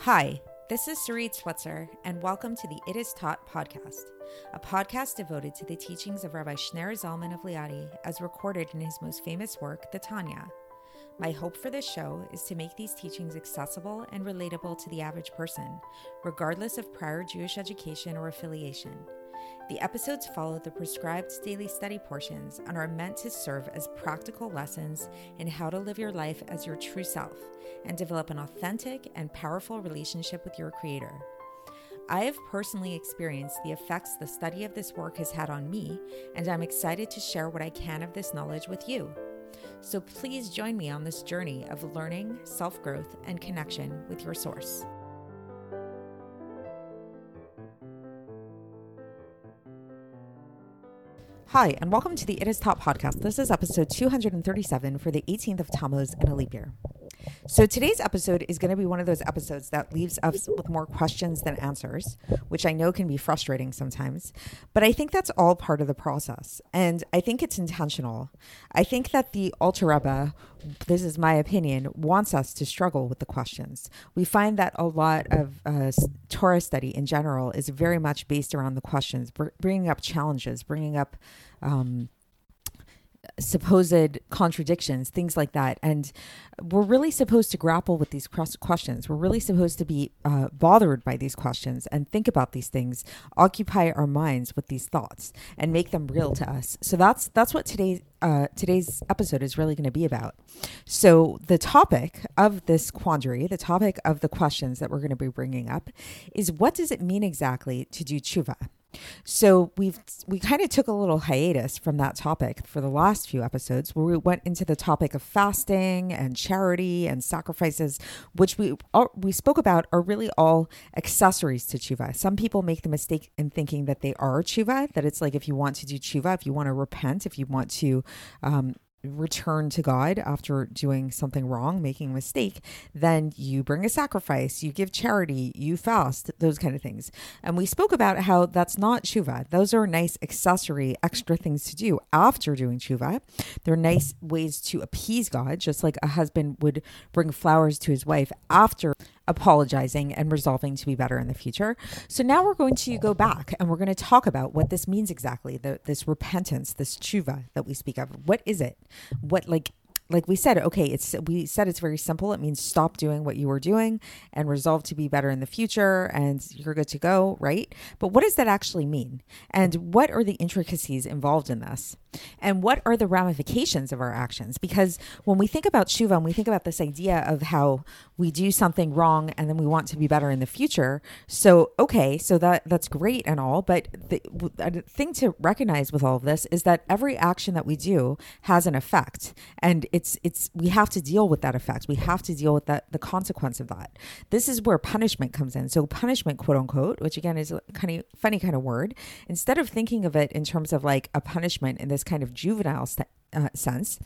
Hi, this is Sarit Switzer, and welcome to the It Is Taught podcast, a podcast devoted to the teachings of Rabbi Shneur Zalman of Liadi as recorded in his most famous work, the Tanya. My hope for this show is to make these teachings accessible and relatable to the average person, regardless of prior Jewish education or affiliation. The episodes follow the prescribed daily study portions and are meant to serve as practical lessons in how to live your life as your true self and develop an authentic and powerful relationship with your Creator. I have personally experienced the effects the study of this work has had on me, and I'm excited to share what I can of this knowledge with you. So please join me on this journey of learning, self growth, and connection with your source. Hi, and welcome to the It Is Taught podcast. This is episode 237 for the 18th of Tammuz in a leap year. So today's episode is going to be one of those episodes that leaves us with more questions than answers, which I know can be frustrating sometimes. But I think that's all part of the process. And I think it's intentional. I think that the Alter Rebbe, this is my opinion, wants us to struggle with the questions. We find that a lot of uh, Torah study in general is very much based around the questions, br- bringing up challenges, bringing up um, supposed contradictions, things like that. And we're really supposed to grapple with these questions. We're really supposed to be uh, bothered by these questions and think about these things, occupy our minds with these thoughts, and make them real to us. So that's that's what today's uh, today's episode is really going to be about. So the topic of this quandary, the topic of the questions that we're going to be bringing up, is what does it mean exactly to do tshuva? So we've we kind of took a little hiatus from that topic for the last few episodes where we went into the topic of fasting and charity and sacrifices, which we we spoke about are really all accessories to tshuva. Some people make the mistake in thinking that they are tshuva, that it's like if you want to do tshuva, if you want to repent, if you want to um, return to God after doing something wrong, making a mistake, then you bring a sacrifice, you give charity, you fast, those kind of things. And we spoke about how that's not tshuva. Those are nice accessory, extra things to do after doing tshuva. They're nice ways to appease God, just like a husband would bring flowers to his wife after apologizing and resolving to be better in the future. So now we're going to go back and we're going to talk about what this means exactly, the, this repentance, this tshuva that we speak of. What is it? What like like we said, okay, it's we said it's very simple. It means stop doing what you were doing and resolve to be better in the future and you're good to go, right? But what does that actually mean? And what are the intricacies involved in this? And what are the ramifications of our actions? Because when we think about tshuva and we think about this idea of how we do something wrong and then we want to be better in the future, so okay, so that that's great and all, but the, the thing to recognize with all of this is that every action that we do has an effect, and it's it's we have to deal with that effect. We have to deal with that the consequence of that. This is where punishment comes in. So punishment, quote unquote, which again is kind of funny kind of word, instead of thinking of it in terms of like a punishment in this kind of juvenile st- uh, sense,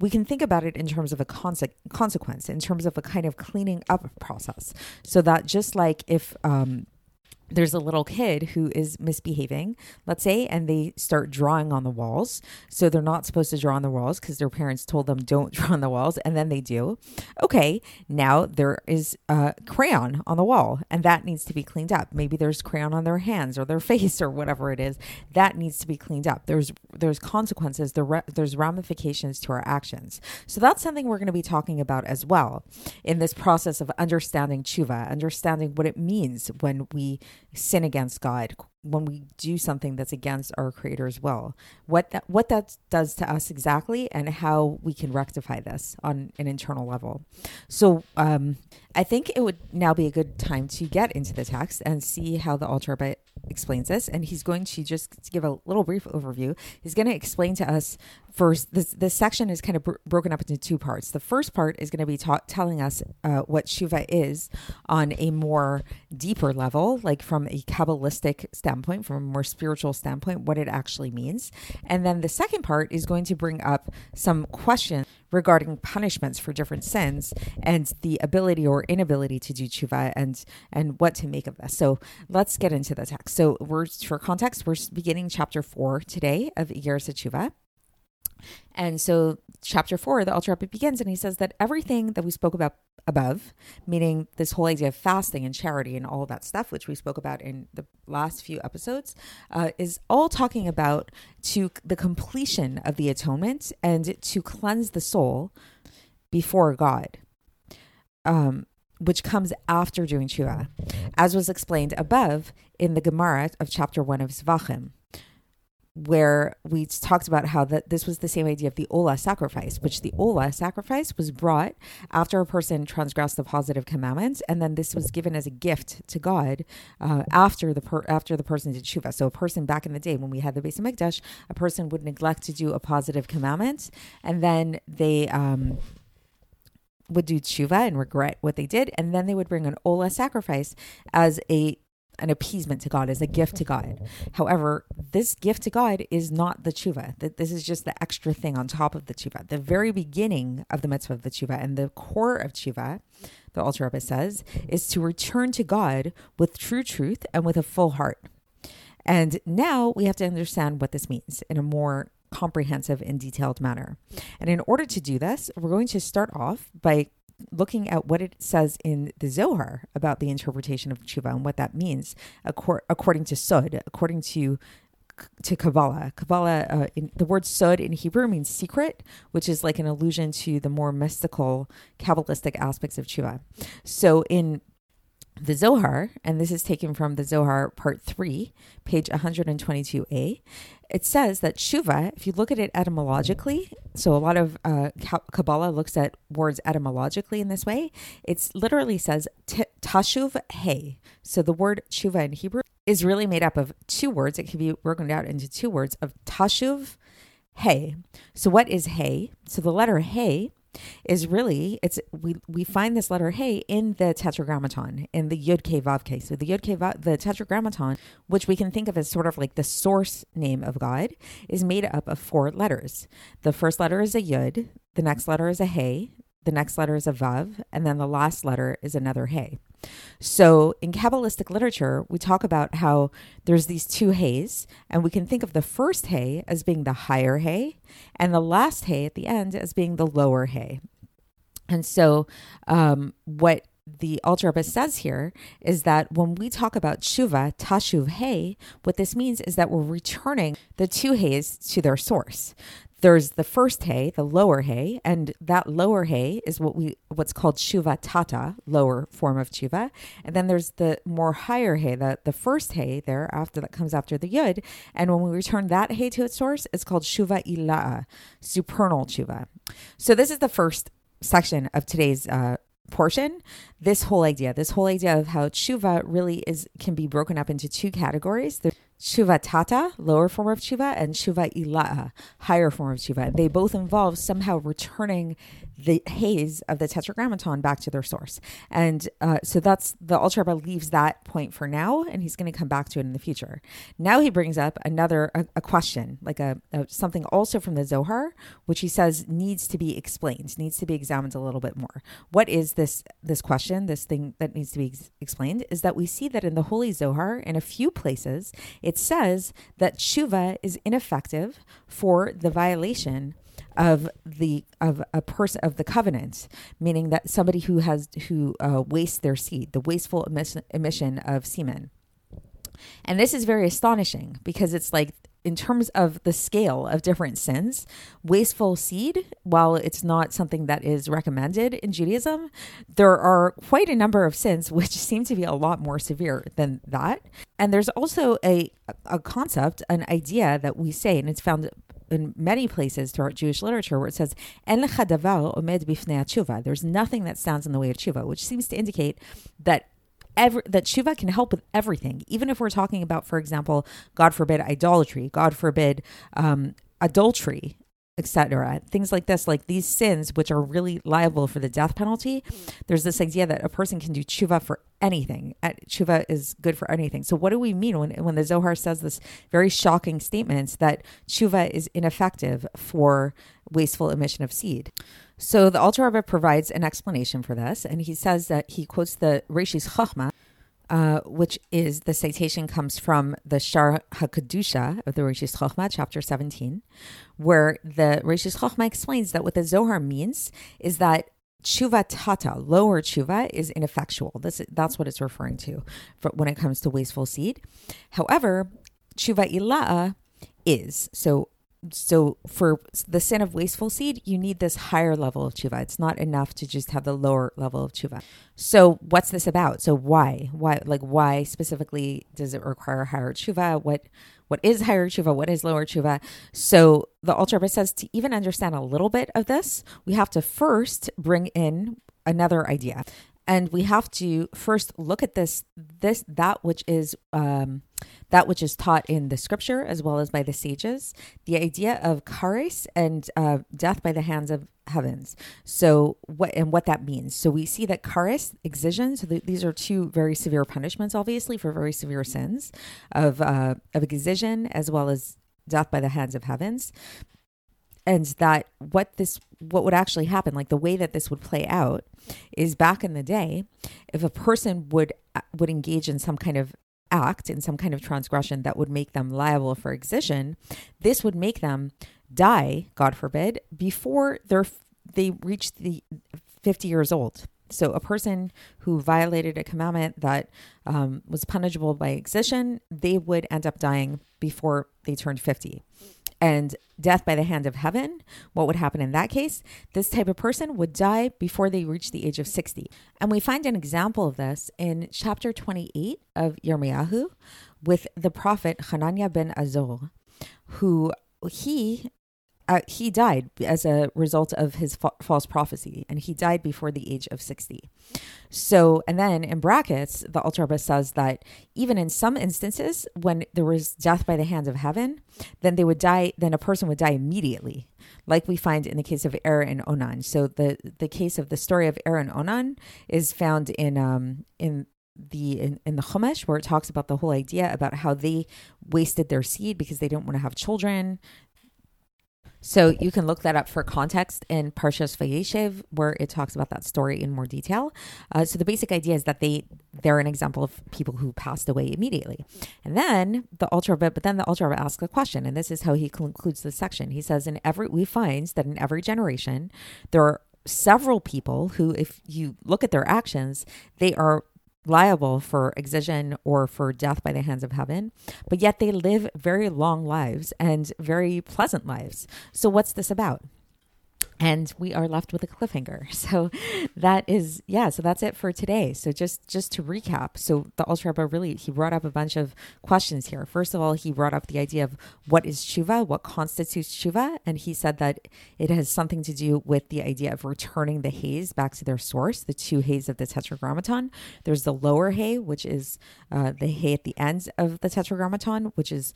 we can think about it in terms of a conse- consequence, in terms of a kind of cleaning up process. So that just like if um, there's a little kid who is misbehaving, let's say, and they start drawing on the walls. So they're not supposed to draw on the walls because their parents told them don't draw on the walls, and then they do. Okay, now there is a crayon on the wall, and that needs to be cleaned up. Maybe there's crayon on their hands or their face or whatever it is. That needs to be cleaned up. There's there's consequences. There there's ramifications to our actions. So that's something we're going to be talking about as well in this process of understanding tshuva, understanding what it means when we sin against God, when we do something that's against our creator's will, what that what that does to us exactly, and how we can rectify this on an internal level. So um, I think it would now be a good time to get into the text and see how the Rebbe explains this. And he's going to just give a little brief overview. He's going to explain to us first. This this section is kind of br- broken up into two parts. The first part is going to be ta- telling us uh, what tshuva is on a more deeper level, like from a kabbalistic standpoint, from a more spiritual standpoint, what it actually means. And then the second part is going to bring up some questions regarding punishments for different sins and the ability or inability to do tshuva and and what to make of this. So let's get into the text. So we're for context, we're beginning chapter four today of Iggeres Tshuva. And so, chapter four, the Alter Rebbe begins, and he says that everything that we spoke about above, meaning this whole idea of fasting and charity and all that stuff, which we spoke about in the last few episodes, uh, is all talking about to the completion of the atonement and to cleanse the soul before God. Um, which comes after doing tshuva, as was explained above in the Gemara of chapter one of Zvachim where we talked about how that this was the same idea of the Ola sacrifice, which the Ola sacrifice was brought after a person transgressed the positive commandments, and then this was given as a gift to God uh, after the per- after the person did tshuva. So a person back in the day when we had the Beis Hamikdash, a person would neglect to do a positive commandment, and then they. Um, would do tshuva and regret what they did, and then they would bring an ola sacrifice as a an appeasement to God, as a gift to God. However, this gift to God is not the tshuva. That this is just the extra thing on top of the tshuva. The very beginning of the mitzvah of the tshuva and the core of tshuva, the Alter Rebbe says, is to return to God with true truth and with a full heart. And now we have to understand what this means in a more comprehensive and detailed manner. And in order to do this, we're going to start off by looking at what it says in the Zohar about the interpretation of tshuva and what that means, according to Sod, according to to Kabbalah. Kabbalah, uh, in, the word Sod in Hebrew means secret, which is like an allusion to the more mystical, Kabbalistic aspects of tshuva. So in the Zohar, and this is taken from the Zohar part 3, page 122a, it says that Shuva, if you look at it etymologically, so a lot of uh, Kabbalah looks at words etymologically in this way, it literally says Tashuv Hey. So the word Shuva in Hebrew is really made up of two words. It can be broken down into two words of Tashuv Hey. So what is Hey? So the letter Hey is really it's we we find this letter hey in the tetragrammaton in the yud ke vav ke. So the yud ke vav, the tetragrammaton, which we can think of as sort of like the source name of God, is made up of four letters. The first letter is a yud, the next letter is a hey, the next letter is a vav, and then the last letter is another hey. So in Kabbalistic literature, we talk about how there's these two hays, and we can think of the first hay as being the higher hay, and the last hay at the end as being the lower hay. And so, um, what the Alter Rebbe says here is that when we talk about tshuva, tashuv hey, what this means is that we're returning the two hays to their source there's the first hay, the lower hay, and that lower hay is what we what's called shuva tata, lower form of shuva. And then there's the more higher hay, the, the first hay there after that comes after the yud. And when we return that hay to its source, it's called shuva ila'a, supernal shuva. So this is the first section of today's uh, portion this whole idea this whole idea of how tshuva really is can be broken up into two categories the tshuva tata lower form of tshuva and tshuva ila'a higher form of tshuva they both involve somehow returning the hays of the tetragrammaton back to their source. And uh, so that's the Alter Rebbe leaves that point for now, and he's going to come back to it in the future. Now he brings up another a, a question, like a, a, something also from the Zohar, which he says needs to be explained, needs to be examined a little bit more. What is this this question? This thing that needs to be ex- explained is that we see that in the Holy Zohar, in a few places, it says that tshuva is ineffective for the violation of the of a person of the covenant, meaning that somebody who has who uh, wastes their seed, the wasteful emission, emission of semen. And this is very astonishing because it's like in terms of the scale of different sins, wasteful seed, while it's not something that is recommended in Judaism, there are quite a number of sins which seem to be a lot more severe than that. And there's also a a concept, an idea that we say, and it's found in many places throughout Jewish literature where it says En omed bifnei There's nothing that stands in the way of tshuva, which seems to indicate that Every, that tshuva can help with everything, even if we're talking about, for example, God forbid idolatry, God forbid um, adultery, etc. Things like this, like these sins, which are really liable for the death penalty. There's this idea that a person can do tshuva for anything. Uh, tshuva is good for anything. So, what do we mean when, when the Zohar says this very shocking statement that tshuva is ineffective for wasteful emission of seed? So, the Alter Rebbe provides an explanation for this, and he says that he quotes the Reshis Chachma, uh, which is the citation comes from the Shar HaKadusha of the Rishis Chochmah, chapter 17, where the Rishis Chochmah explains that what the Zohar means is that tshuva tata, lower tshuva, is ineffectual. This, that's what it's referring to for, when it comes to wasteful seed. However, tshuva ila'a is. So so for the sin of wasteful seed, you need this higher level of tshuva. It's not enough to just have the lower level of tshuva. So what's this about? So why? Why like why specifically does it require higher tshuva? What what is higher tshuva? What is lower tshuva? So the Alter Rebbe says to even understand a little bit of this, we have to first bring in another idea and we have to first look at this this that which is um, that which is taught in the scripture as well as by the sages the idea of kares and uh, death by the hands of heavens. So what and what that means. So we see that kares excision so th- these are two very severe punishments obviously for very severe sins of uh, of excision as well as death by the hands of heavens and that what this what would actually happen like the way that this would play out is back in the day if a person would uh, would engage in some kind of act in some kind of transgression that would make them liable for excision this would make them die god forbid before they're they reach the 50 years old so a person who violated a commandment that um, was punishable by excision they would end up dying before they turned 50 and death by the hand of heaven, what would happen in that case? This type of person would die before they reach the age of 60. And we find an example of this in chapter 28 of Yirmiyahu with the prophet Hananiah ben Azor, who he uh, he died as a result of his fa- false prophecy, and he died before the age of 60. So, and then in brackets, the Alter says that even in some instances, when there was death by the hands of heaven, then they would die, then a person would die immediately, like we find in the case of Er and Onan. So, the, the case of the story of Er and Onan is found in, um, in the in, in the Chumash where it talks about the whole idea about how they wasted their seed because they didn't want to have children. So you can look that up for context in Parshas Vayeshev, where it talks about that story in more detail. Uh, so the basic idea is that they they're an example of people who passed away immediately, and then the Rebbe, but then the Rebbe asks a question, and this is how he concludes this section. He says, "In every we find that in every generation there are." Several people who, if you look at their actions, they are liable for excision or for death by the hands of heaven, but yet they live very long lives and very pleasant lives. So, what's this about? And we are left with a cliffhanger. So that is yeah so that's it for today. So just just to recap so the Alter Rebbe really he brought up a bunch of questions here. First of all he brought up the idea of what is tshuva what constitutes tshuva and he said that it has something to do with the idea of returning the hays back to their source the two hays of the tetragrammaton. There's the lower hay which is uh, the hay at the ends of the tetragrammaton which is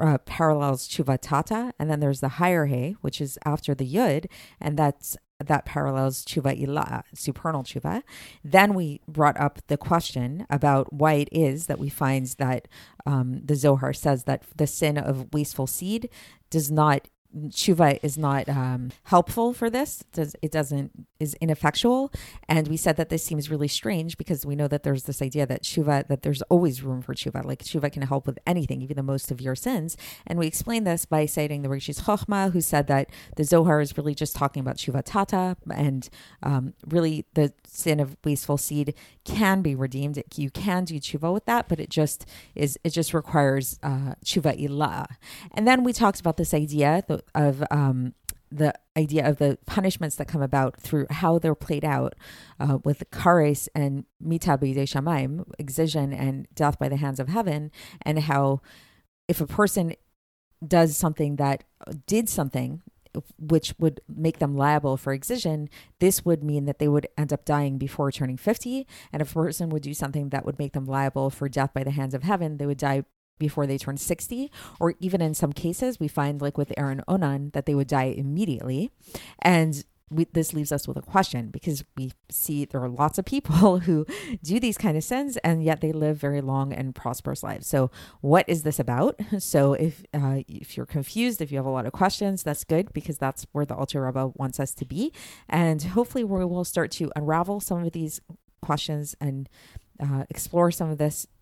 uh, parallels tshuva tata, and then there's the higher hay, which is after the yud, and that's that parallels tshuva ilah, supernal tshuva. Then we brought up the question about why it is that we find that um, the Zohar says that the sin of wasteful seed does not tshuva is not um, helpful for this. It, does, it doesn't is ineffectual, and we said that this seems really strange because we know that there's this idea that tshuva that there's always room for tshuva. Like tshuva can help with anything, even the most severe sins. And we explained this by citing the Rishis Chochma, who said that the Zohar is really just talking about tshuva tata, and um, really the sin of wasteful seed can be redeemed. You can do tshuva with that, but it just is it just requires uh, tshuva ilah. And then we talked about this idea of um, the idea of the punishments that come about through how they're played out uh, with kares and mita de shamaim, excision and death by the hands of heaven, and how if a person does something that did something which would make them liable for excision, this would mean that they would end up dying before turning 50. And if a person would do something that would make them liable for death by the hands of heaven, they would die before they turn 60 or even in some cases we find like with Aaron Onan that they would die immediately and we, this leaves us with a question because we see there are lots of people who do these kind of sins and yet they live very long and prosperous lives. So, what is this about? So, if uh, if you're confused, if you have a lot of questions, that's good because that's where the Alter Rebbe wants us to be, and hopefully we will start to unravel some of these questions and uh, explore some of this